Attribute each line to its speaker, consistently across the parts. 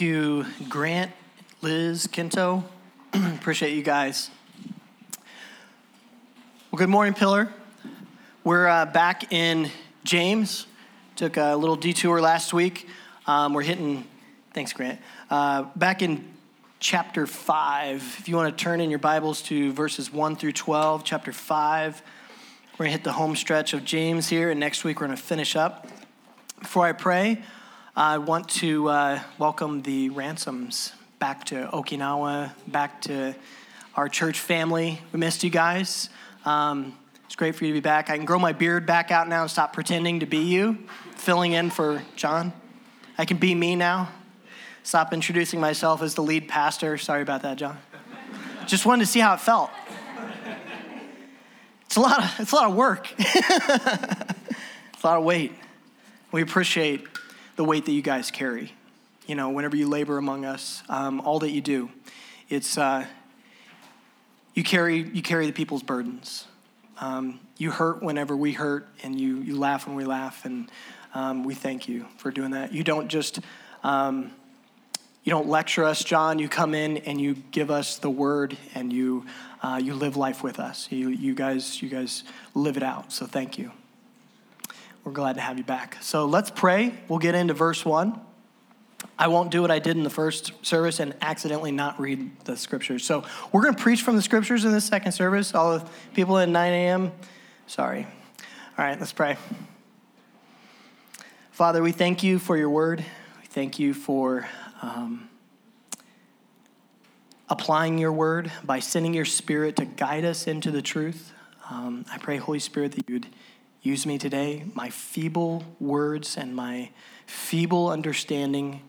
Speaker 1: Thank you, Grant, Liz, Kinto. Appreciate you guys. Well, good morning, Pillar. We're uh, back in James. Took a little detour last week. Um, we're hitting, thanks, Grant. Uh, back in chapter 5. If you want to turn in your Bibles to verses 1 through 12, chapter 5, we're going to hit the home stretch of James here, and next week we're going to finish up. Before I pray, I want to uh, welcome the Ransoms back to Okinawa, back to our church family. We missed you guys. Um, it's great for you to be back. I can grow my beard back out now and stop pretending to be you, filling in for John. I can be me now. Stop introducing myself as the lead pastor. Sorry about that, John. Just wanted to see how it felt. It's a lot of, it's a lot of work. it's a lot of weight. We appreciate the weight that you guys carry. You know, whenever you labor among us, um, all that you do, it's uh, you carry you carry the people's burdens. Um, you hurt whenever we hurt, and you you laugh when we laugh, and um, we thank you for doing that. You don't just um, you don't lecture us, John. You come in and you give us the word, and you uh, you live life with us. You you guys you guys live it out. So thank you. We're glad to have you back. So let's pray. We'll get into verse 1. I won't do what I did in the first service and accidentally not read the scriptures. So we're going to preach from the scriptures in this second service. All the people at 9 a.m., sorry. All right, let's pray. Father, we thank you for your word. We thank you for um, applying your word by sending your spirit to guide us into the truth. Um, I pray, Holy Spirit, that you would Use me today, my feeble words and my feeble understanding,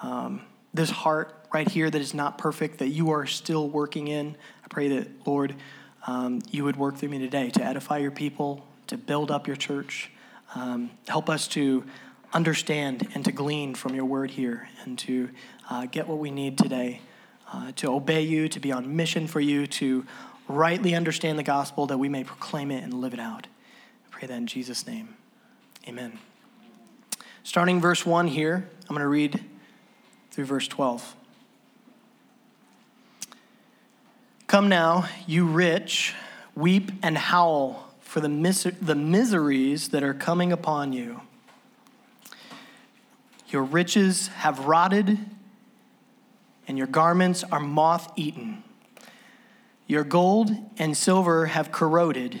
Speaker 1: um, this heart right here that is not perfect, that you are still working in. I pray that, Lord, um, you would work through me today to edify your people, to build up your church. Um, help us to understand and to glean from your word here and to uh, get what we need today, uh, to obey you, to be on mission for you, to rightly understand the gospel that we may proclaim it and live it out pray that in Jesus' name. Amen. Starting verse 1 here, I'm going to read through verse 12. Come now, you rich, weep and howl for the, mis- the miseries that are coming upon you. Your riches have rotted, and your garments are moth eaten. Your gold and silver have corroded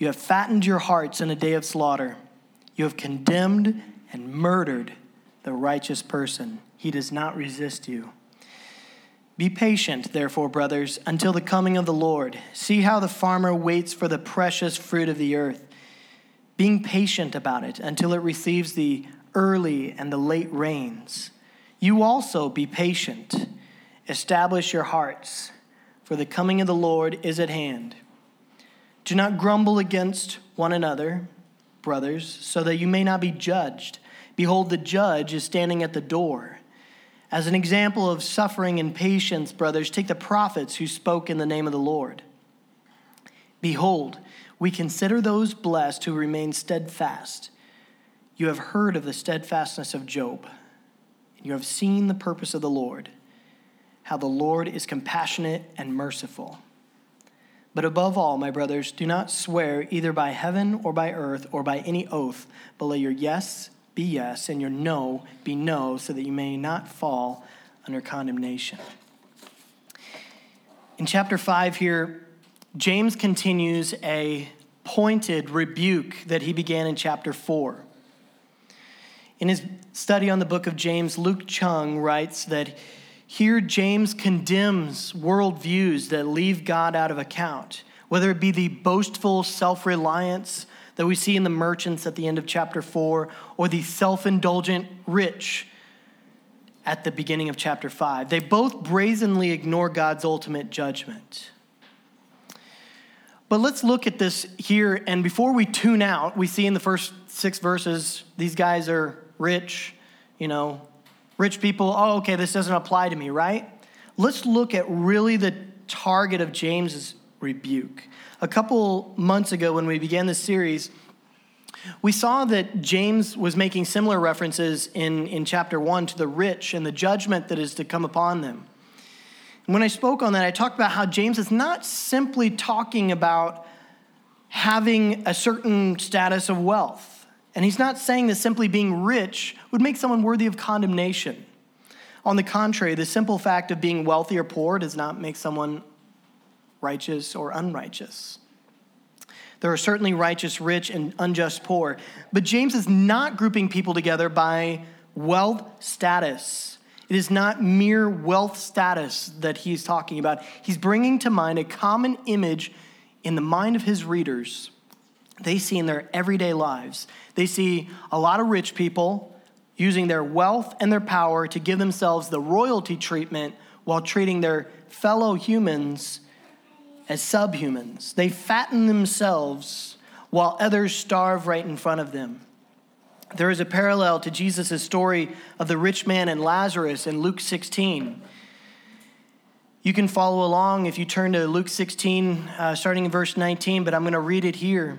Speaker 1: You have fattened your hearts in a day of slaughter. You have condemned and murdered the righteous person. He does not resist you. Be patient, therefore, brothers, until the coming of the Lord. See how the farmer waits for the precious fruit of the earth, being patient about it until it receives the early and the late rains. You also be patient. Establish your hearts, for the coming of the Lord is at hand. Do not grumble against one another, brothers, so that you may not be judged. Behold, the judge is standing at the door. As an example of suffering and patience, brothers, take the prophets who spoke in the name of the Lord. Behold, we consider those blessed who remain steadfast. You have heard of the steadfastness of Job, and you have seen the purpose of the Lord, how the Lord is compassionate and merciful. But above all, my brothers, do not swear either by heaven or by earth or by any oath, but let your yes be yes and your no be no, so that you may not fall under condemnation. In chapter 5 here, James continues a pointed rebuke that he began in chapter 4. In his study on the book of James, Luke Chung writes that here James condemns worldviews that leave God out of account, whether it be the boastful self reliance that we see in the merchants at the end of chapter 4, or the self indulgent rich at the beginning of chapter 5. They both brazenly ignore God's ultimate judgment. But let's look at this here. And before we tune out, we see in the first six verses, these guys are rich, you know, rich people. Oh, okay, this doesn't apply to me, right? Let's look at really the target of James's rebuke. A couple months ago, when we began this series, we saw that James was making similar references in, in chapter 1 to the rich and the judgment that is to come upon them. And when I spoke on that, I talked about how James is not simply talking about having a certain status of wealth. And he's not saying that simply being rich would make someone worthy of condemnation. On the contrary, the simple fact of being wealthy or poor does not make someone righteous or unrighteous. There are certainly righteous rich and unjust poor. But James is not grouping people together by wealth status. It is not mere wealth status that he's talking about. He's bringing to mind a common image in the mind of his readers. They see in their everyday lives. They see a lot of rich people using their wealth and their power to give themselves the royalty treatment while treating their fellow humans as subhumans. They fatten themselves while others starve right in front of them. There is a parallel to Jesus' story of the rich man and Lazarus in Luke 16. You can follow along if you turn to Luke 16, uh, starting in verse 19, but I'm going to read it here.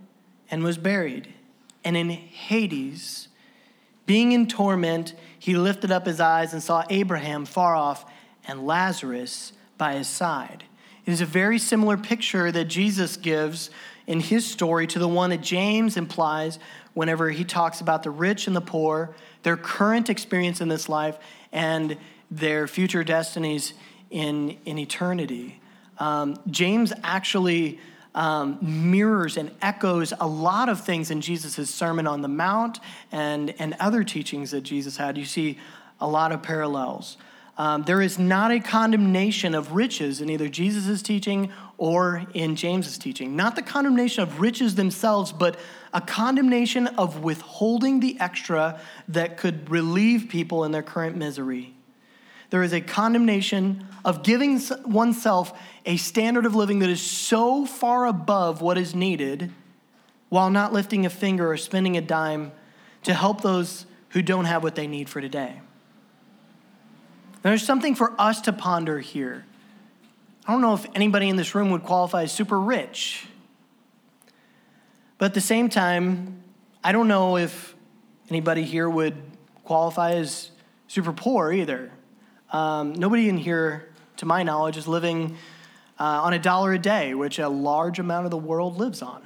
Speaker 1: and was buried. And in Hades, being in torment, he lifted up his eyes and saw Abraham far off and Lazarus by his side. It is a very similar picture that Jesus gives in his story to the one that James implies whenever he talks about the rich and the poor, their current experience in this life, and their future destinies in, in eternity. Um, James actually um, mirrors and echoes a lot of things in Jesus' Sermon on the Mount and, and other teachings that Jesus had. You see a lot of parallels. Um, there is not a condemnation of riches in either Jesus' teaching or in James's teaching. Not the condemnation of riches themselves, but a condemnation of withholding the extra that could relieve people in their current misery. There is a condemnation of giving oneself a standard of living that is so far above what is needed while not lifting a finger or spending a dime to help those who don't have what they need for today. There's something for us to ponder here. I don't know if anybody in this room would qualify as super rich. But at the same time, I don't know if anybody here would qualify as super poor either. Um, nobody in here, to my knowledge, is living uh, on a dollar a day, which a large amount of the world lives on.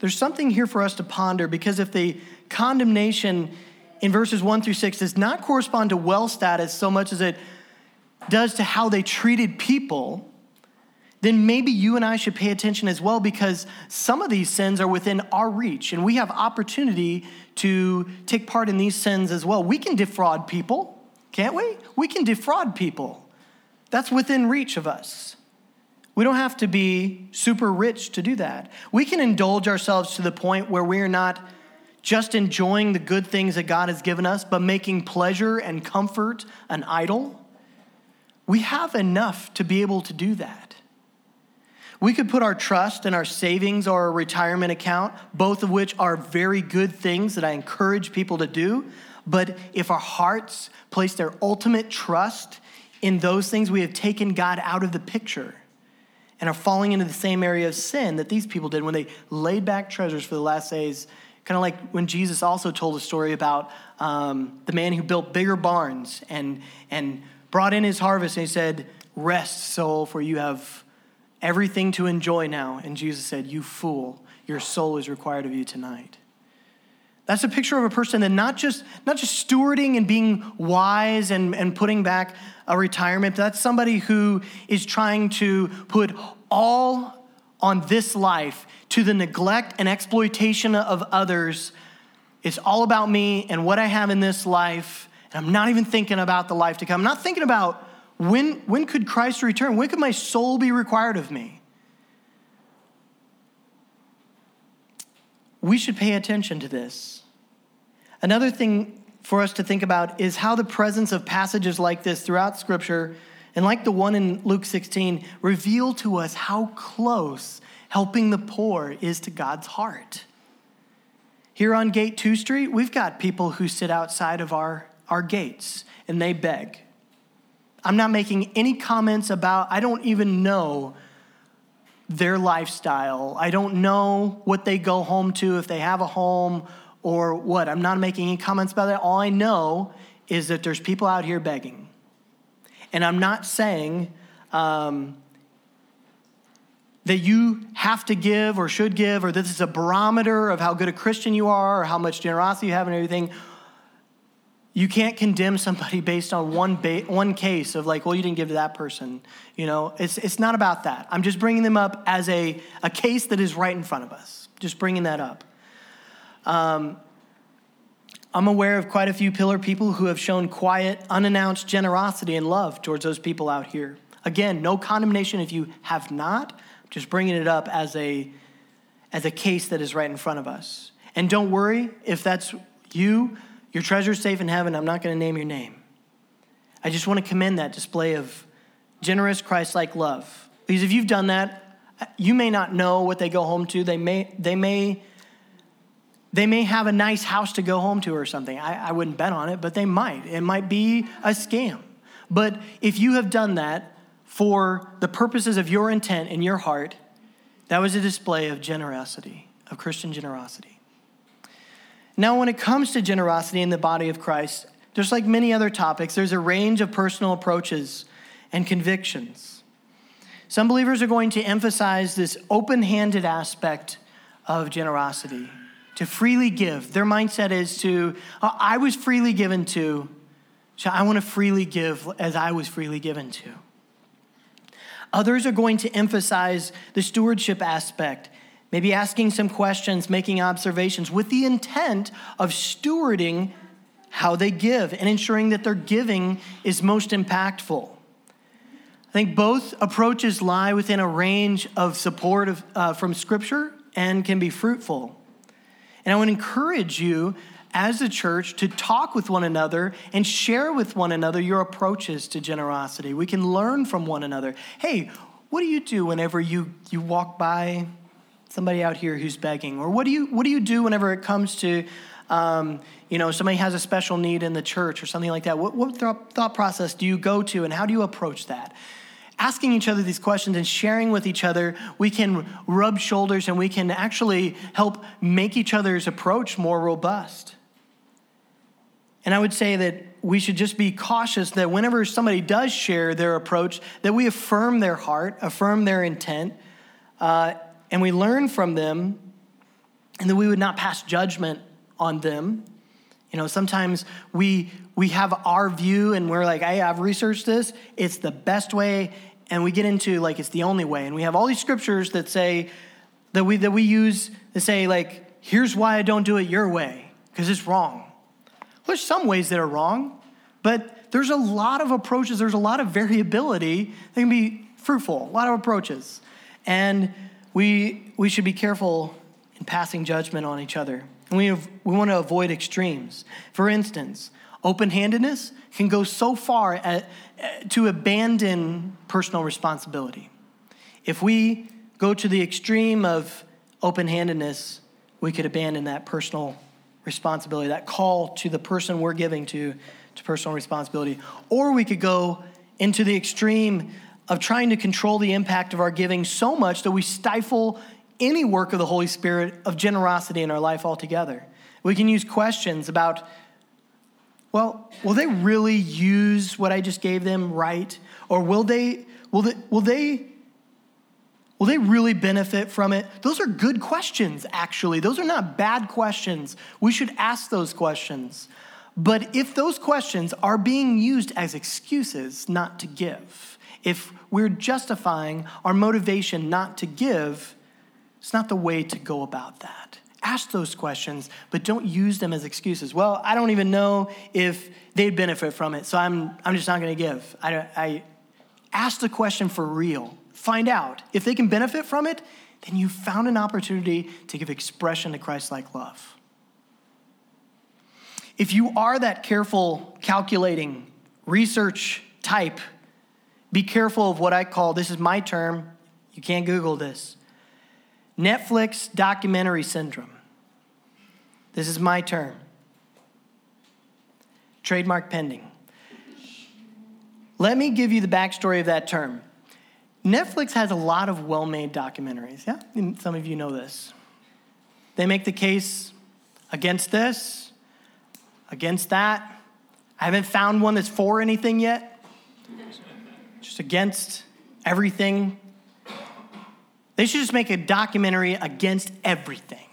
Speaker 1: There's something here for us to ponder because if the condemnation in verses 1 through 6 does not correspond to wealth status so much as it does to how they treated people, then maybe you and I should pay attention as well because some of these sins are within our reach and we have opportunity to take part in these sins as well. We can defraud people. Can't we? We can defraud people. That's within reach of us. We don't have to be super rich to do that. We can indulge ourselves to the point where we're not just enjoying the good things that God has given us, but making pleasure and comfort an idol. We have enough to be able to do that. We could put our trust in our savings or our retirement account, both of which are very good things that I encourage people to do. But if our hearts place their ultimate trust in those things, we have taken God out of the picture. and are falling into the same area of sin that these people did when they laid back treasures for the last days. Kind of like when Jesus also told a story about um, the man who built bigger barns and, and brought in his harvest, and he said, Rest, soul, for you have everything to enjoy now. And Jesus said, You fool, your soul is required of you tonight. That's a picture of a person that not just, not just stewarding and being wise and, and putting back a retirement, that's somebody who is trying to put all on this life to the neglect and exploitation of others. It's all about me and what I have in this life. And I'm not even thinking about the life to come. I'm not thinking about when, when could Christ return? When could my soul be required of me? We should pay attention to this. Another thing for us to think about is how the presence of passages like this throughout Scripture, and like the one in Luke 16, reveal to us how close helping the poor is to God's heart. Here on Gate 2 Street, we've got people who sit outside of our, our gates and they beg. I'm not making any comments about, I don't even know their lifestyle. I don't know what they go home to, if they have a home or what. I'm not making any comments about that. All I know is that there's people out here begging. And I'm not saying um, that you have to give or should give or this is a barometer of how good a Christian you are or how much generosity you have and everything. You can't condemn somebody based on one, ba- one case of like, well, you didn't give to that person. You know, it's, it's not about that. I'm just bringing them up as a, a case that is right in front of us. Just bringing that up. Um, I'm aware of quite a few pillar people who have shown quiet, unannounced generosity and love towards those people out here. Again, no condemnation if you have not, just bringing it up as a, as a case that is right in front of us. And don't worry if that's you, your treasure's safe in heaven. I'm not going to name your name. I just want to commend that display of generous, Christ like love. Because if you've done that, you may not know what they go home to. They may, they may they may have a nice house to go home to or something. I, I wouldn't bet on it, but they might. It might be a scam. But if you have done that for the purposes of your intent in your heart, that was a display of generosity, of Christian generosity. Now, when it comes to generosity in the body of Christ, just like many other topics, there's a range of personal approaches and convictions. Some believers are going to emphasize this open handed aspect of generosity to freely give. Their mindset is to, uh, I was freely given to, so I want to freely give as I was freely given to. Others are going to emphasize the stewardship aspect, maybe asking some questions, making observations with the intent of stewarding how they give and ensuring that their giving is most impactful. I think both approaches lie within a range of support of, uh, from Scripture and can be fruitful. And I would encourage you as a church to talk with one another and share with one another your approaches to generosity. We can learn from one another. Hey, what do you do whenever you, you walk by somebody out here who's begging? Or what do you, what do, you do whenever it comes to, um, you know, somebody has a special need in the church or something like that? What, what thought process do you go to and how do you approach that? Asking each other these questions and sharing with each other, we can rub shoulders and we can actually help make each other's approach more robust. And I would say that we should just be cautious that whenever somebody does share their approach, that we affirm their heart, affirm their intent, uh, and we learn from them, and that we would not pass judgment on them. You know, sometimes we we have our view and we're like, hey, I've researched this. It's the best way and we get into like it's the only way. And we have all these scriptures that say that we that we use to say like, here's why I don't do it your way, because it's wrong. Well, there's some ways that are wrong, but there's a lot of approaches, there's a lot of variability that can be fruitful, a lot of approaches. And we we should be careful in passing judgment on each other. And we, we want to avoid extremes. For instance, open handedness can go so far at, to abandon personal responsibility. If we go to the extreme of open handedness, we could abandon that personal responsibility, that call to the person we're giving to, to personal responsibility. Or we could go into the extreme of trying to control the impact of our giving so much that we stifle any work of the Holy Spirit of generosity in our life altogether. We can use questions about, well, will they really use what I just gave them right? Or will they, will they, will they, will they really benefit from it? Those are good questions, actually. Those are not bad questions. We should ask those questions. But if those questions are being used as excuses not to give, if we're justifying our motivation not to give, it's not the way to go about that. Ask those questions, but don't use them as excuses. Well, I don't even know if they'd benefit from it, so I'm, I'm just not going to give. I, I ask the question for real. Find out. If they can benefit from it, then you've found an opportunity to give expression to Christ like love. If you are that careful, calculating, research type, be careful of what I call this is my term, you can't Google this Netflix documentary syndrome. This is my term. Trademark pending. Let me give you the backstory of that term. Netflix has a lot of well made documentaries. Yeah, some of you know this. They make the case against this, against that. I haven't found one that's for anything yet, just against everything they should just make a documentary against everything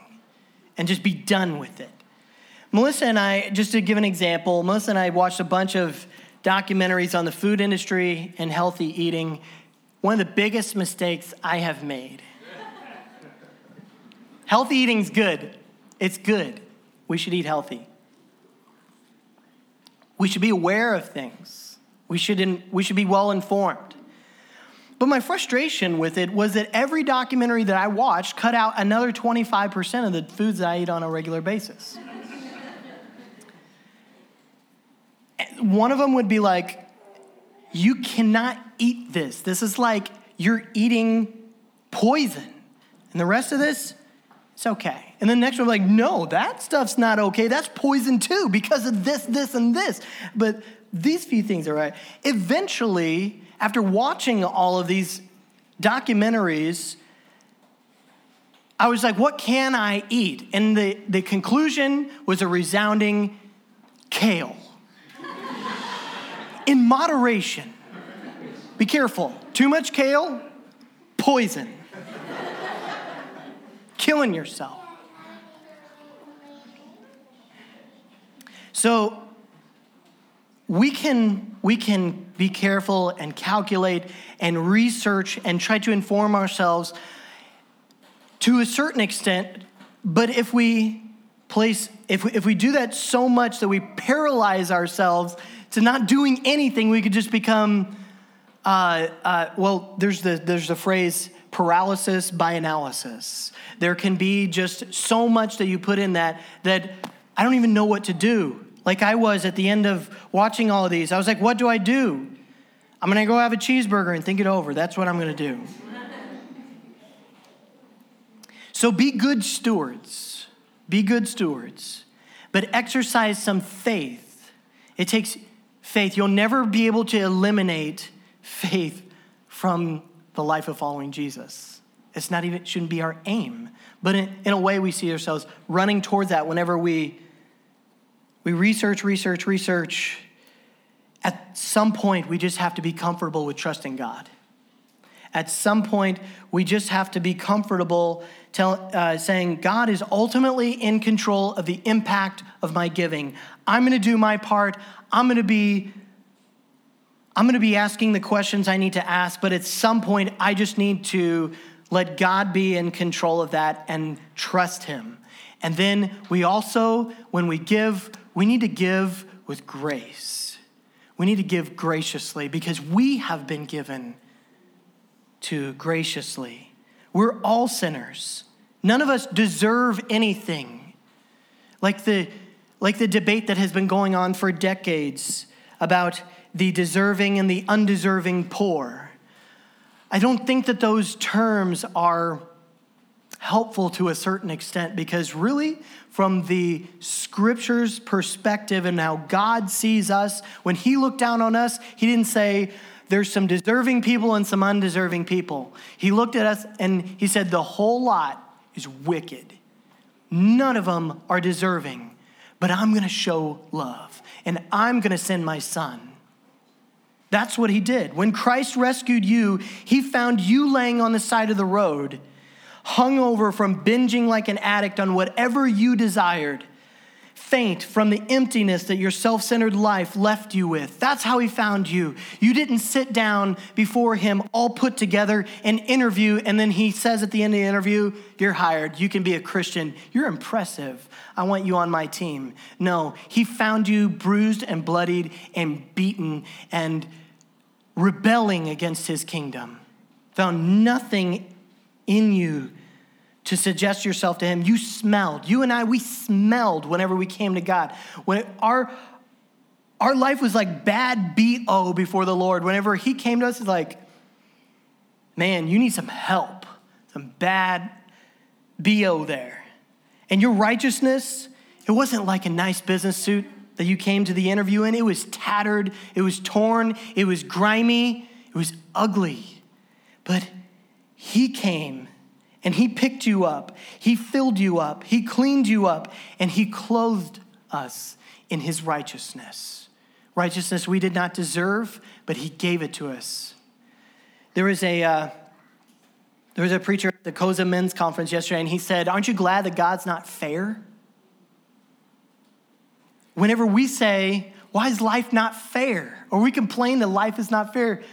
Speaker 1: and just be done with it. Melissa and I, just to give an example, Melissa and I watched a bunch of documentaries on the food industry and healthy eating. One of the biggest mistakes I have made. healthy eating's good. It's good. We should eat healthy. We should be aware of things. We should, we should be well informed. But my frustration with it was that every documentary that I watched cut out another 25% of the foods that I eat on a regular basis. One of them would be like, You cannot eat this. This is like you're eating poison. And the rest of this, it's okay. And the next one, like, no, that stuff's not okay. That's poison too because of this, this, and this. But these few things are right. Eventually, after watching all of these documentaries, I was like, what can I eat? And the, the conclusion was a resounding kale. In moderation. Be careful. Too much kale, poison. Killing yourself. So we can, we can be careful and calculate and research and try to inform ourselves to a certain extent, but if we place, if we, if we do that so much that we paralyze ourselves to not doing anything, we could just become, uh, uh, well, there's the, there's the phrase paralysis by analysis. There can be just so much that you put in that that I don't even know what to do like I was at the end of watching all of these. I was like, what do I do? I'm gonna go have a cheeseburger and think it over. That's what I'm gonna do. so be good stewards. Be good stewards. But exercise some faith. It takes faith. You'll never be able to eliminate faith from the life of following Jesus. It's not even, shouldn't be our aim. But in, in a way, we see ourselves running towards that whenever we we research, research, research. At some point, we just have to be comfortable with trusting God. At some point, we just have to be comfortable tell, uh, saying, God is ultimately in control of the impact of my giving. I'm going to do my part. I'm going to be I'm going to be asking the questions I need to ask, but at some point, I just need to let God be in control of that and trust Him. And then we also, when we give, we need to give with grace. We need to give graciously because we have been given to graciously. We're all sinners. None of us deserve anything. Like the, like the debate that has been going on for decades about the deserving and the undeserving poor. I don't think that those terms are helpful to a certain extent because, really, from the scripture's perspective and how God sees us, when He looked down on us, He didn't say, there's some deserving people and some undeserving people. He looked at us and he said, The whole lot is wicked. None of them are deserving, but I'm going to show love and I'm going to send my son. That's what he did. When Christ rescued you, he found you laying on the side of the road, hung over from binging like an addict on whatever you desired faint from the emptiness that your self centered life left you with. That's how he found you. You didn't sit down before him all put together and interview, and then he says at the end of the interview, You're hired. You can be a Christian. You're impressive. I want you on my team. No, he found you bruised and bloodied and beaten and rebelling against his kingdom. Found nothing in you to suggest yourself to him. You smelled. You and I, we smelled whenever we came to God. When it, our our life was like bad BO before the Lord. Whenever he came to us, it's like, man, you need some help. Some bad BO there. And your righteousness, it wasn't like a nice business suit that you came to the interview in. It was tattered, it was torn, it was grimy, it was ugly. But he came and He picked you up, He filled you up, He cleaned you up, and He clothed us in His righteousness. Righteousness we did not deserve, but He gave it to us. There was a. Uh, there was a preacher at the Koza Men's Conference yesterday, and he said, Aren't you glad that God's not fair? Whenever we say, Why is life not fair? Or we complain that life is not fair,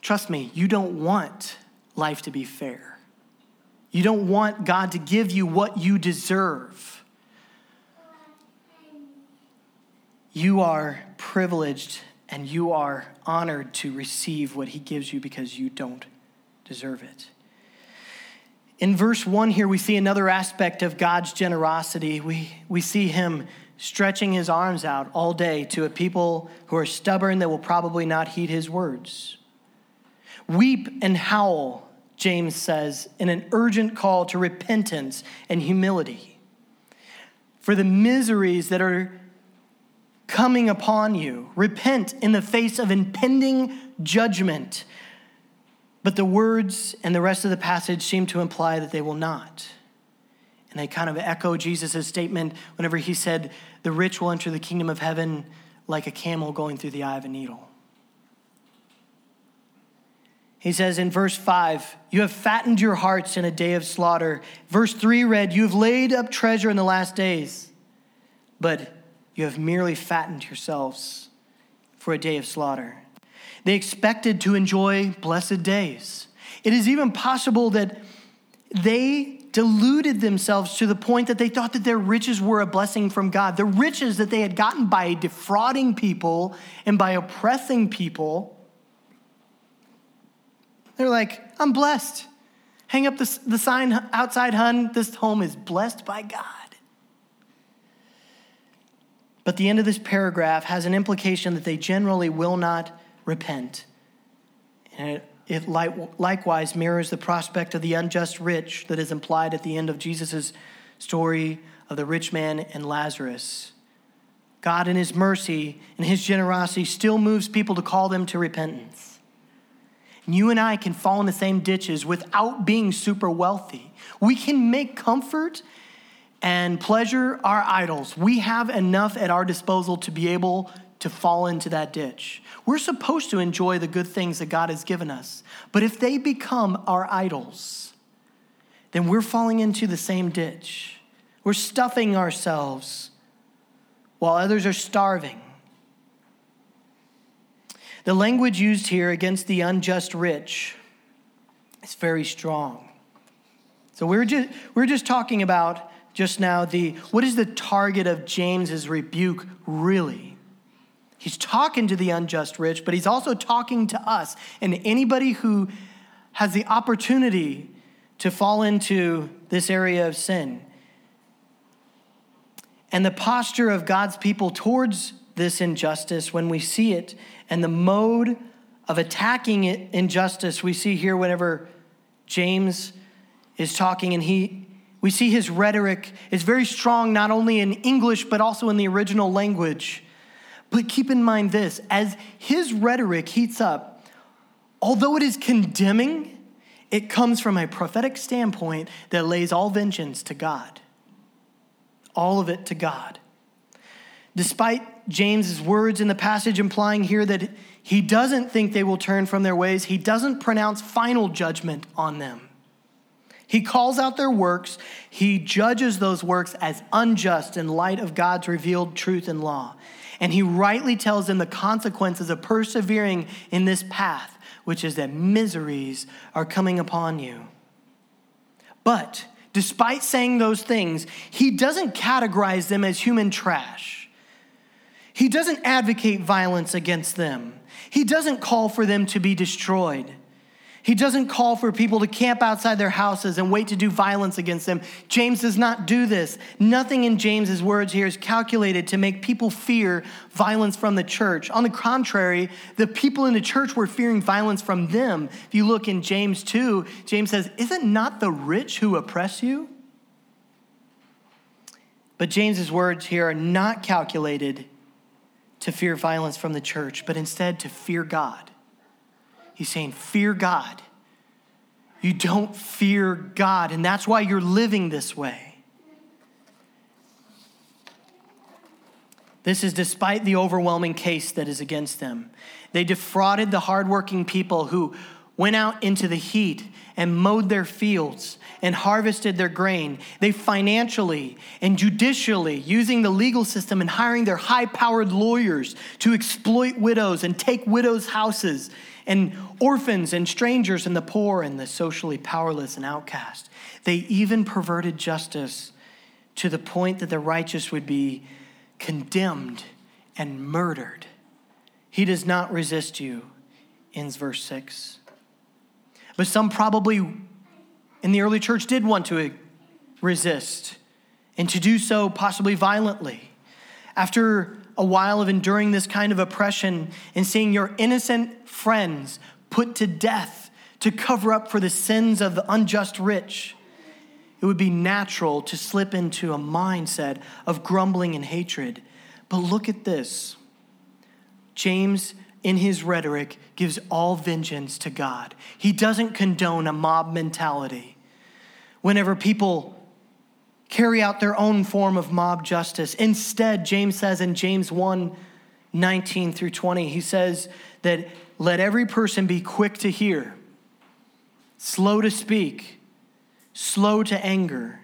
Speaker 1: trust me, you don't want life to be fair. You don't want God to give you what you deserve. You are privileged and you are honored to receive what He gives you because you don't deserve it. In verse 1 here, we see another aspect of God's generosity. We, we see Him stretching His arms out all day to a people who are stubborn that will probably not heed His words. Weep and howl James says, in an urgent call to repentance and humility for the miseries that are coming upon you. Repent in the face of impending judgment. But the words and the rest of the passage seem to imply that they will not. And they kind of echo Jesus' statement whenever he said, The rich will enter the kingdom of heaven like a camel going through the eye of a needle. He says in verse 5, You have fattened your hearts in a day of slaughter. Verse 3 read, You have laid up treasure in the last days, but you have merely fattened yourselves for a day of slaughter. They expected to enjoy blessed days. It is even possible that they deluded themselves to the point that they thought that their riches were a blessing from God. The riches that they had gotten by defrauding people and by oppressing people they're like, I'm blessed. Hang up the, the sign outside, hun. This home is blessed by God. But the end of this paragraph has an implication that they generally will not repent. And it, it likewise mirrors the prospect of the unjust rich that is implied at the end of Jesus' story of the rich man and Lazarus. God, in his mercy and his generosity, still moves people to call them to repentance. You and I can fall in the same ditches without being super wealthy. We can make comfort and pleasure our idols. We have enough at our disposal to be able to fall into that ditch. We're supposed to enjoy the good things that God has given us. But if they become our idols, then we're falling into the same ditch. We're stuffing ourselves while others are starving. The language used here against the unjust rich is very strong. So we're just, we're just talking about just now the what is the target of James's rebuke really? He's talking to the unjust rich, but he's also talking to us and anybody who has the opportunity to fall into this area of sin. And the posture of God's people towards this injustice when we see it and the mode of attacking it, injustice we see here whenever James is talking and he we see his rhetoric is very strong not only in English but also in the original language. But keep in mind this as his rhetoric heats up, although it is condemning, it comes from a prophetic standpoint that lays all vengeance to God. All of it to God. Despite James's words in the passage implying here that he doesn't think they will turn from their ways, he doesn't pronounce final judgment on them. He calls out their works. He judges those works as unjust in light of God's revealed truth and law. And he rightly tells them the consequences of persevering in this path, which is that miseries are coming upon you. But despite saying those things, he doesn't categorize them as human trash. He doesn't advocate violence against them. He doesn't call for them to be destroyed. He doesn't call for people to camp outside their houses and wait to do violence against them. James does not do this. Nothing in James's words here is calculated to make people fear violence from the church. On the contrary, the people in the church were fearing violence from them. If you look in James 2, James says, Is it not the rich who oppress you? But James's words here are not calculated to fear violence from the church, but instead to fear God. He's saying, Fear God. You don't fear God, and that's why you're living this way. This is despite the overwhelming case that is against them. They defrauded the hardworking people who went out into the heat and mowed their fields and harvested their grain. They financially and judicially, using the legal system and hiring their high powered lawyers to exploit widows and take widows' houses and orphans and strangers and the poor and the socially powerless and outcast. They even perverted justice to the point that the righteous would be condemned and murdered. He does not resist you, ends verse 6. But some probably in the early church did want to resist and to do so possibly violently. After a while of enduring this kind of oppression and seeing your innocent friends put to death to cover up for the sins of the unjust rich, it would be natural to slip into a mindset of grumbling and hatred. But look at this. James, in his rhetoric, gives all vengeance to God. He doesn't condone a mob mentality. Whenever people carry out their own form of mob justice. Instead, James says in James 1 19 through 20, he says that let every person be quick to hear, slow to speak, slow to anger,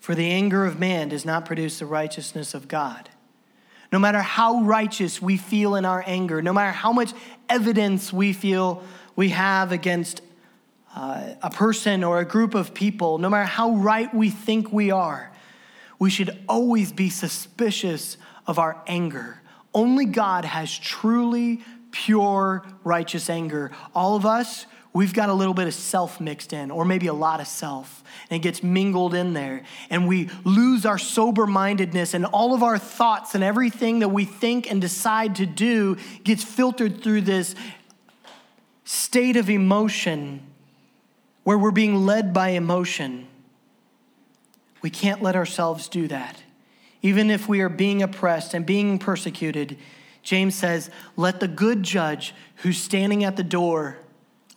Speaker 1: for the anger of man does not produce the righteousness of God. No matter how righteous we feel in our anger, no matter how much evidence we feel we have against uh, a person or a group of people, no matter how right we think we are, we should always be suspicious of our anger. Only God has truly pure, righteous anger. All of us, we've got a little bit of self mixed in, or maybe a lot of self, and it gets mingled in there. And we lose our sober mindedness, and all of our thoughts and everything that we think and decide to do gets filtered through this state of emotion where we're being led by emotion. We can't let ourselves do that. Even if we are being oppressed and being persecuted, James says, Let the good judge who's standing at the door,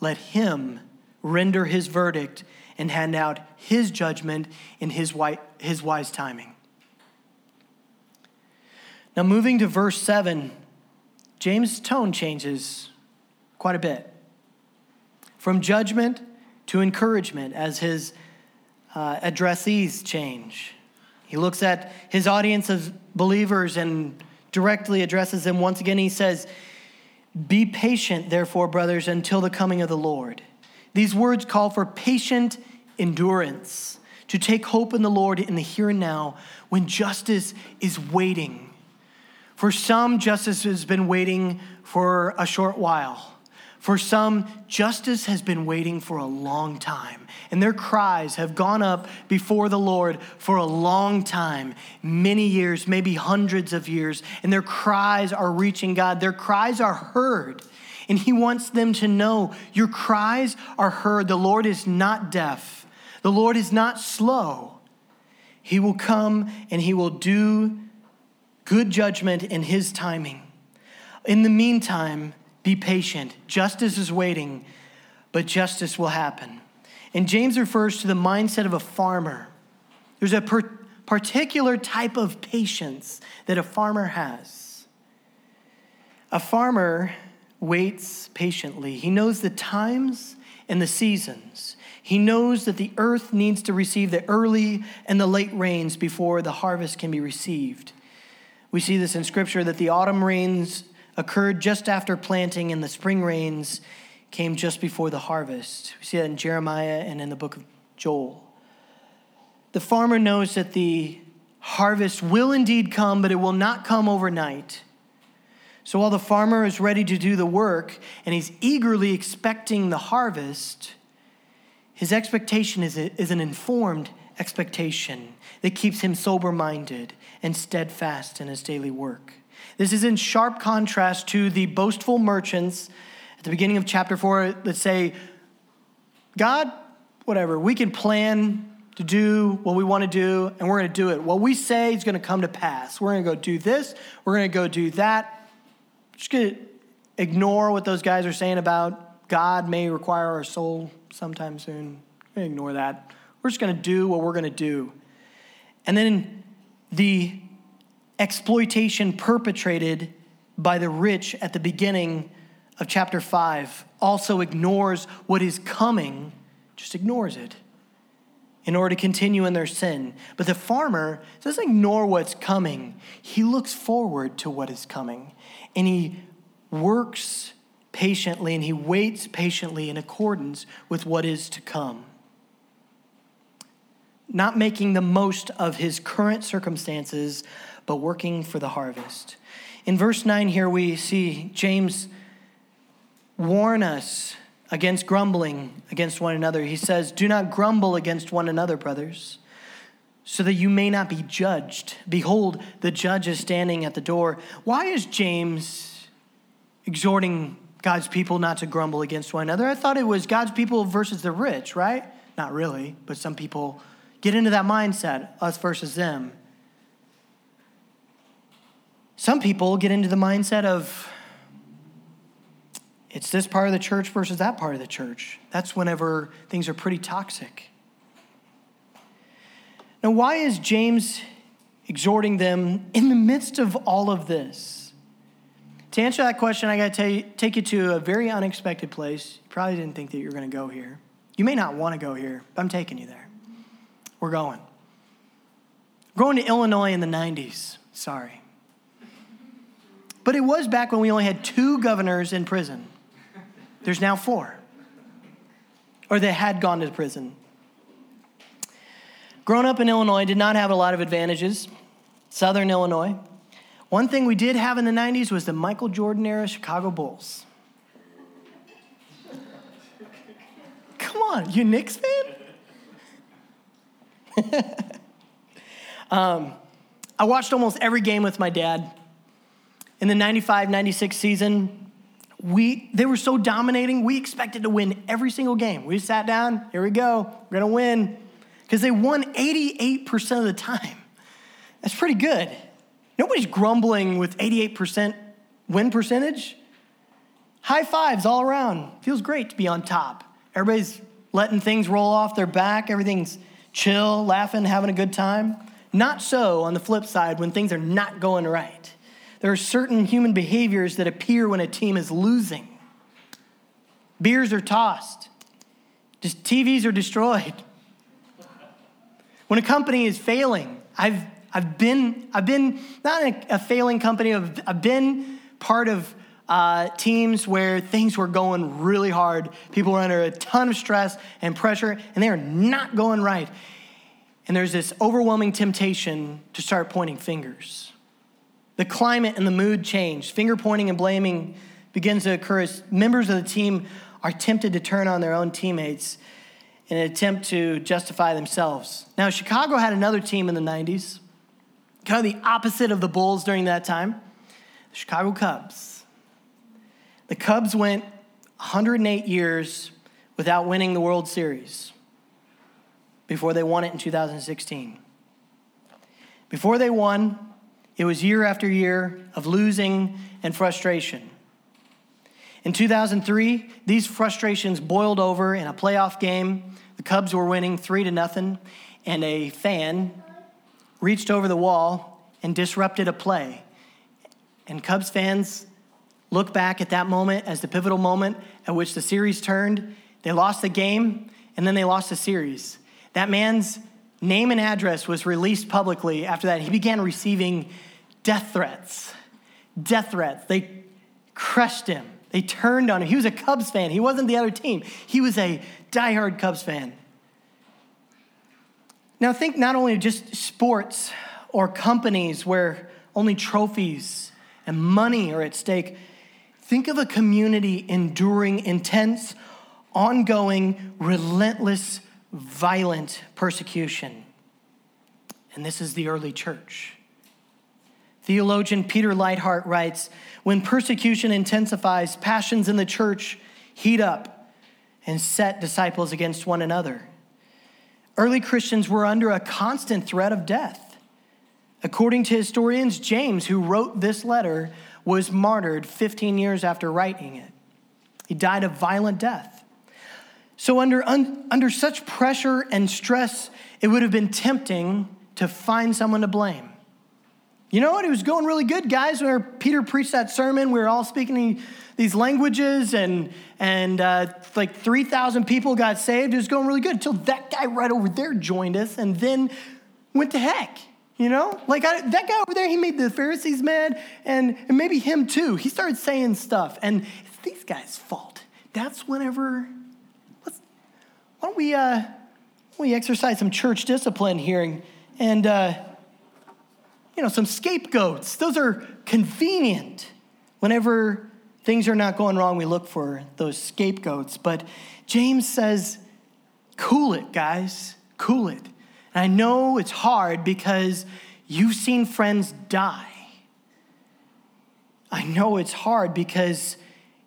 Speaker 1: let him render his verdict and hand out his judgment in his, his wise timing. Now, moving to verse 7, James' tone changes quite a bit. From judgment to encouragement as his uh, addressees change. He looks at his audience of believers and directly addresses them. Once again, he says, Be patient, therefore, brothers, until the coming of the Lord. These words call for patient endurance, to take hope in the Lord in the here and now when justice is waiting. For some, justice has been waiting for a short while. For some, justice has been waiting for a long time, and their cries have gone up before the Lord for a long time many years, maybe hundreds of years, and their cries are reaching God. Their cries are heard, and He wants them to know your cries are heard. The Lord is not deaf, the Lord is not slow. He will come and He will do good judgment in His timing. In the meantime, Be patient. Justice is waiting, but justice will happen. And James refers to the mindset of a farmer. There's a per- particular type of patience that a farmer has. A farmer waits patiently, he knows the times and the seasons. He knows that the earth needs to receive the early and the late rains before the harvest can be received. We see this in Scripture that the autumn rains occurred just after planting, and the spring rains came just before the harvest. We see that in Jeremiah and in the book of Joel. The farmer knows that the harvest will indeed come, but it will not come overnight. So while the farmer is ready to do the work and he's eagerly expecting the harvest, his expectation is, a, is an informed expectation that keeps him sober minded and steadfast in his daily work. This is in sharp contrast to the boastful merchants at the beginning of chapter 4 that say, God, whatever, we can plan to do what we want to do and we're going to do it. What we say is going to come to pass. We're going to go do this, we're going to go do that. Just going to ignore what those guys are saying about God may require our soul sometime soon. Ignore that. We're just going to do what we're going to do. And then the exploitation perpetrated by the rich at the beginning of chapter 5 also ignores what is coming, just ignores it in order to continue in their sin. But the farmer doesn't ignore what's coming, he looks forward to what is coming. And he works patiently and he waits patiently in accordance with what is to come. Not making the most of his current circumstances, but working for the harvest. In verse 9 here, we see James warn us against grumbling against one another. He says, Do not grumble against one another, brothers, so that you may not be judged. Behold, the judge is standing at the door. Why is James exhorting God's people not to grumble against one another. I thought it was God's people versus the rich, right? Not really, but some people get into that mindset, us versus them. Some people get into the mindset of it's this part of the church versus that part of the church. That's whenever things are pretty toxic. Now, why is James exhorting them in the midst of all of this? To answer that question, I got to take you to a very unexpected place. You probably didn't think that you were going to go here. You may not want to go here, but I'm taking you there. We're going. We're going to Illinois in the 90s. Sorry. But it was back when we only had two governors in prison. There's now four. Or they had gone to prison. Growing up in Illinois did not have a lot of advantages. Southern Illinois, one thing we did have in the 90s was the Michael Jordan era Chicago Bulls. Come on, you Knicks fan? um, I watched almost every game with my dad. In the 95 96 season, we, they were so dominating, we expected to win every single game. We sat down, here we go, we're gonna win. Because they won 88% of the time. That's pretty good. Nobody's grumbling with 88% win percentage. High fives all around. Feels great to be on top. Everybody's letting things roll off their back. Everything's chill, laughing, having a good time. Not so on the flip side when things are not going right. There are certain human behaviors that appear when a team is losing. Beers are tossed. Just TVs are destroyed. When a company is failing, I've I've been, I've been not a, a failing company, I've, I've been part of uh, teams where things were going really hard. People were under a ton of stress and pressure, and they are not going right. And there's this overwhelming temptation to start pointing fingers. The climate and the mood change. Finger pointing and blaming begins to occur as members of the team are tempted to turn on their own teammates in an attempt to justify themselves. Now, Chicago had another team in the 90s kind of the opposite of the Bulls during that time the Chicago Cubs. The Cubs went 108 years without winning the World Series before they won it in 2016. Before they won, it was year after year of losing and frustration. In 2003, these frustrations boiled over in a playoff game. The Cubs were winning three to nothing, and a fan reached over the wall and disrupted a play. And Cubs fans look back at that moment as the pivotal moment at which the series turned. They lost the game, and then they lost the series. That man's name and address was released publicly after that. He began receiving death threats. Death threats. They crushed him. They turned on him. He was a Cubs fan. He wasn't the other team. He was a diehard Cubs fan. Now, think not only of just sports or companies where only trophies and money are at stake. Think of a community enduring intense, ongoing, relentless, violent persecution. And this is the early church. Theologian Peter Leithart writes When persecution intensifies, passions in the church heat up and set disciples against one another. Early Christians were under a constant threat of death. According to historians, James, who wrote this letter, was martyred 15 years after writing it. He died a violent death. So, under, un, under such pressure and stress, it would have been tempting to find someone to blame. You know what? It was going really good, guys. When Peter preached that sermon, we were all speaking these languages, and, and uh, like 3,000 people got saved. It was going really good until that guy right over there joined us and then went to heck. You know, like I, that guy over there, he made the Pharisees mad, and, and maybe him too. He started saying stuff, and it's these guys' fault. That's whenever, why don't we, uh, we exercise some church discipline here and, uh, you know, some scapegoats. Those are convenient. Whenever things are not going wrong, we look for those scapegoats. But James says, cool it, guys, cool it. And I know it's hard because you've seen friends die. I know it's hard because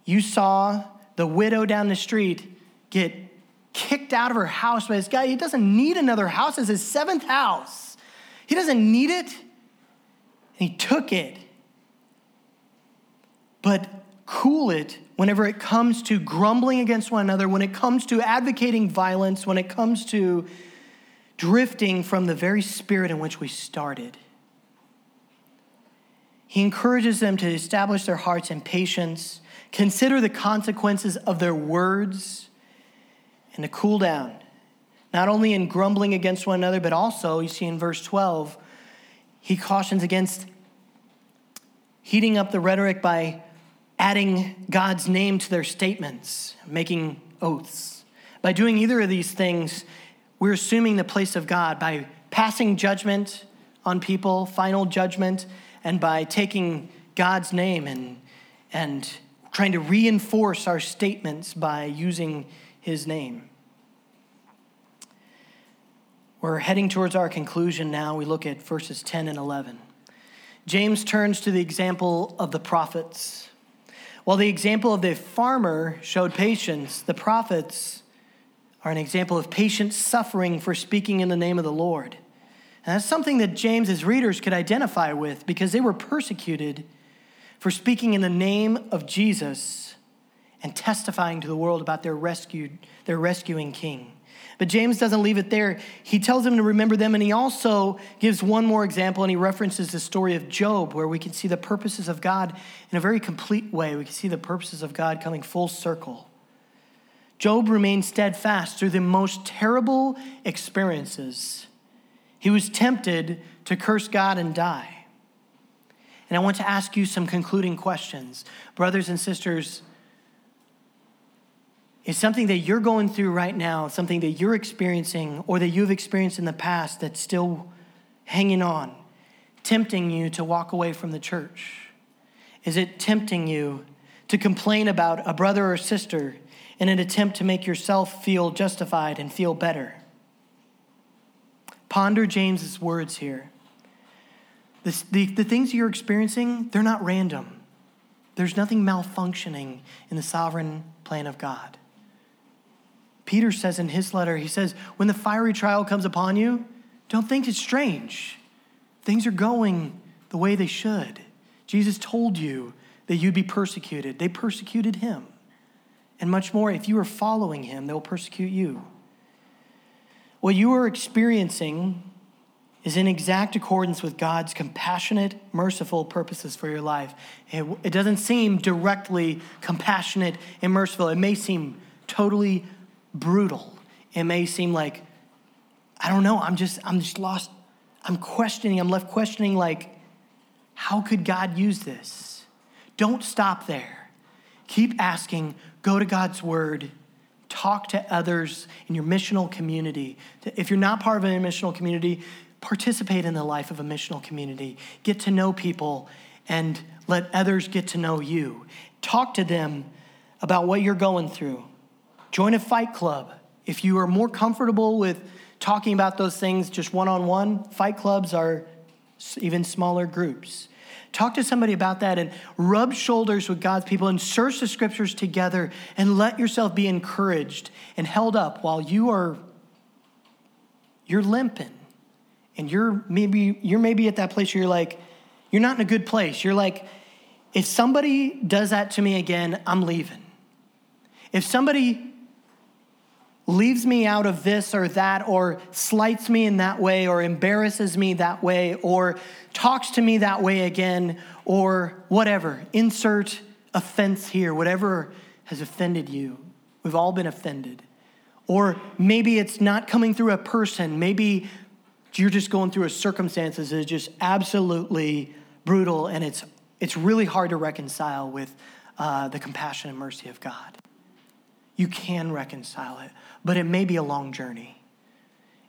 Speaker 1: you saw the widow down the street get kicked out of her house by this guy. He doesn't need another house, it's his seventh house. He doesn't need it, and he took it. But cool it whenever it comes to grumbling against one another, when it comes to advocating violence, when it comes to drifting from the very spirit in which we started. He encourages them to establish their hearts in patience, consider the consequences of their words, and to cool down, not only in grumbling against one another, but also, you see in verse 12, he cautions against heating up the rhetoric by adding God's name to their statements, making oaths. By doing either of these things, we're assuming the place of God by passing judgment on people, final judgment, and by taking God's name and, and trying to reinforce our statements by using his name. We're heading towards our conclusion now. We look at verses 10 and 11. James turns to the example of the prophets. While the example of the farmer showed patience, the prophets are an example of patient suffering for speaking in the name of the Lord. And that's something that James's readers could identify with because they were persecuted for speaking in the name of Jesus and testifying to the world about their rescued, their rescuing king. But James doesn't leave it there. He tells them to remember them, and he also gives one more example, and he references the story of Job, where we can see the purposes of God in a very complete way. We can see the purposes of God coming full circle. Job remained steadfast through the most terrible experiences. He was tempted to curse God and die. And I want to ask you some concluding questions. Brothers and sisters, is something that you're going through right now, something that you're experiencing or that you've experienced in the past that's still hanging on, tempting you to walk away from the church? Is it tempting you to complain about a brother or sister in an attempt to make yourself feel justified and feel better. Ponder James's words here. The, the things you're experiencing, they're not random. There's nothing malfunctioning in the sovereign plan of God. Peter says in his letter, he says, when the fiery trial comes upon you, don't think it's strange. Things are going the way they should. Jesus told you that you'd be persecuted. They persecuted him. And much more, if you are following him, they'll persecute you. What you are experiencing is in exact accordance with God's compassionate, merciful purposes for your life. It, it, doesn't seem directly compassionate and merciful. It may seem totally brutal. It may seem like, I don't know, I'm just, I'm just lost. I'm questioning, I'm left questioning, like, how could God use this? Don't stop there. Keep asking, go to God's word, talk to others in your missional community. If you're not part of a missional community, participate in the life of a missional community. Get to know people and let others get to know you. Talk to them about what you're going through. Join a fight club. If you are more comfortable with talking about those things just one on one, fight clubs are even smaller groups. Talk to somebody about that and rub shoulders with God's people and search the scriptures together and let yourself be encouraged and held up while you are you're limping and you're maybe you're maybe at that place where you're like you're not in a good place. You're like if somebody does that to me again, I'm leaving. If somebody leaves me out of this or that, or slights me in that way, or embarrasses me that way, or talks to me that way again, or whatever. Insert offense here, whatever has offended you. We've all been offended. Or maybe it's not coming through a person. Maybe you're just going through a circumstances that is just absolutely brutal and it's, it's really hard to reconcile with uh, the compassion and mercy of God. You can reconcile it but it may be a long journey.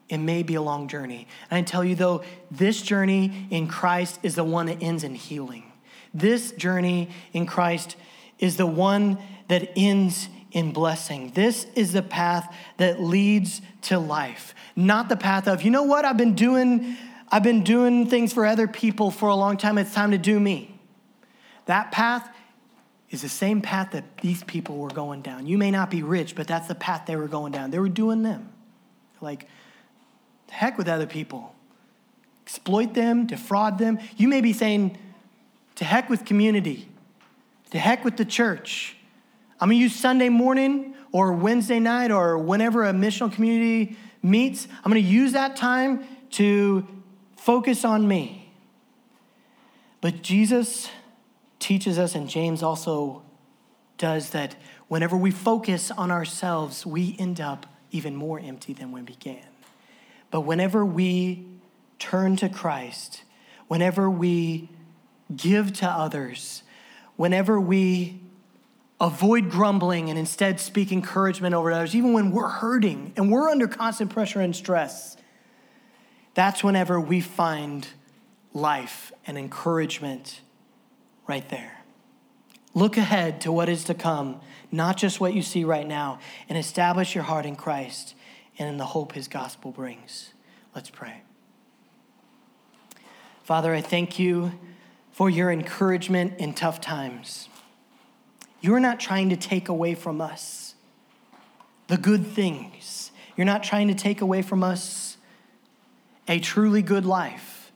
Speaker 1: It may be a long journey. And I tell you though, this journey in Christ is the one that ends in healing. This journey in Christ is the one that ends in blessing. This is the path that leads to life, not the path of, you know what, I've been doing I've been doing things for other people for a long time. It's time to do me. That path is the same path that these people were going down. You may not be rich, but that's the path they were going down. They were doing them. Like, heck with other people. Exploit them, defraud them. You may be saying, to heck with community, to heck with the church. I'm gonna use Sunday morning or Wednesday night or whenever a missional community meets, I'm gonna use that time to focus on me. But Jesus teaches us, and James also does, that whenever we focus on ourselves, we end up even more empty than we began. But whenever we turn to Christ, whenever we give to others, whenever we avoid grumbling and instead speak encouragement over others, even when we're hurting and we're under constant pressure and stress, that's whenever we find life and encouragement right there. Look ahead to what is to come, not just what you see right now, and establish your heart in Christ and in the hope his gospel brings. Let's pray. Father, I thank you for your encouragement in tough times. You're not trying to take away from us the good things. You're not trying to take away from us a truly good life.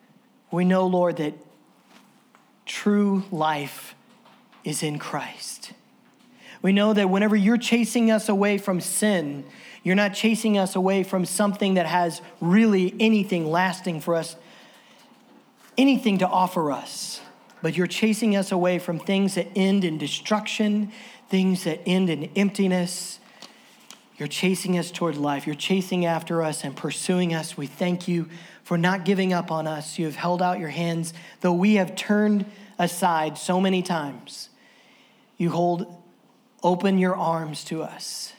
Speaker 1: We know, Lord, that true life is in Christ. We know that whenever you're chasing us away from sin, you're not chasing us away from something that has really anything lasting for us, anything to offer us. But you're chasing us away from things that end in destruction, things that end in emptiness. You're chasing us toward life. You're chasing after us and pursuing us. We thank you for not giving up on us. You have held out your hands, though we have turned aside so many times. You hold open your arms to us,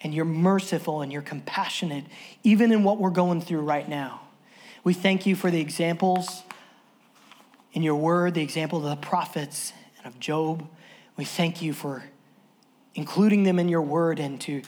Speaker 1: and you're merciful and you're compassionate, even in what we're going through right now. We thank you for the examples in your word, the example of the prophets and of Job. We thank you for including them in your word and to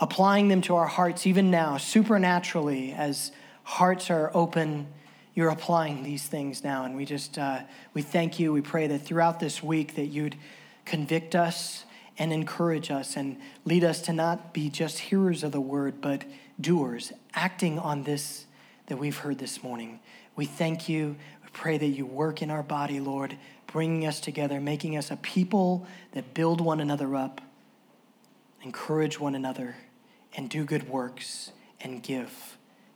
Speaker 1: applying them to our hearts even now, supernaturally, as hearts are open, you're applying these things now. And we just, uh, we thank you. We pray that throughout this week that you'd convict us and encourage us and lead us to not be just hearers of the word, but doers, acting on this that we've heard this morning. We thank you. We pray that you work in our body, Lord. bringing us together, making us a people that build one another up, encourage one another, and do good works and give.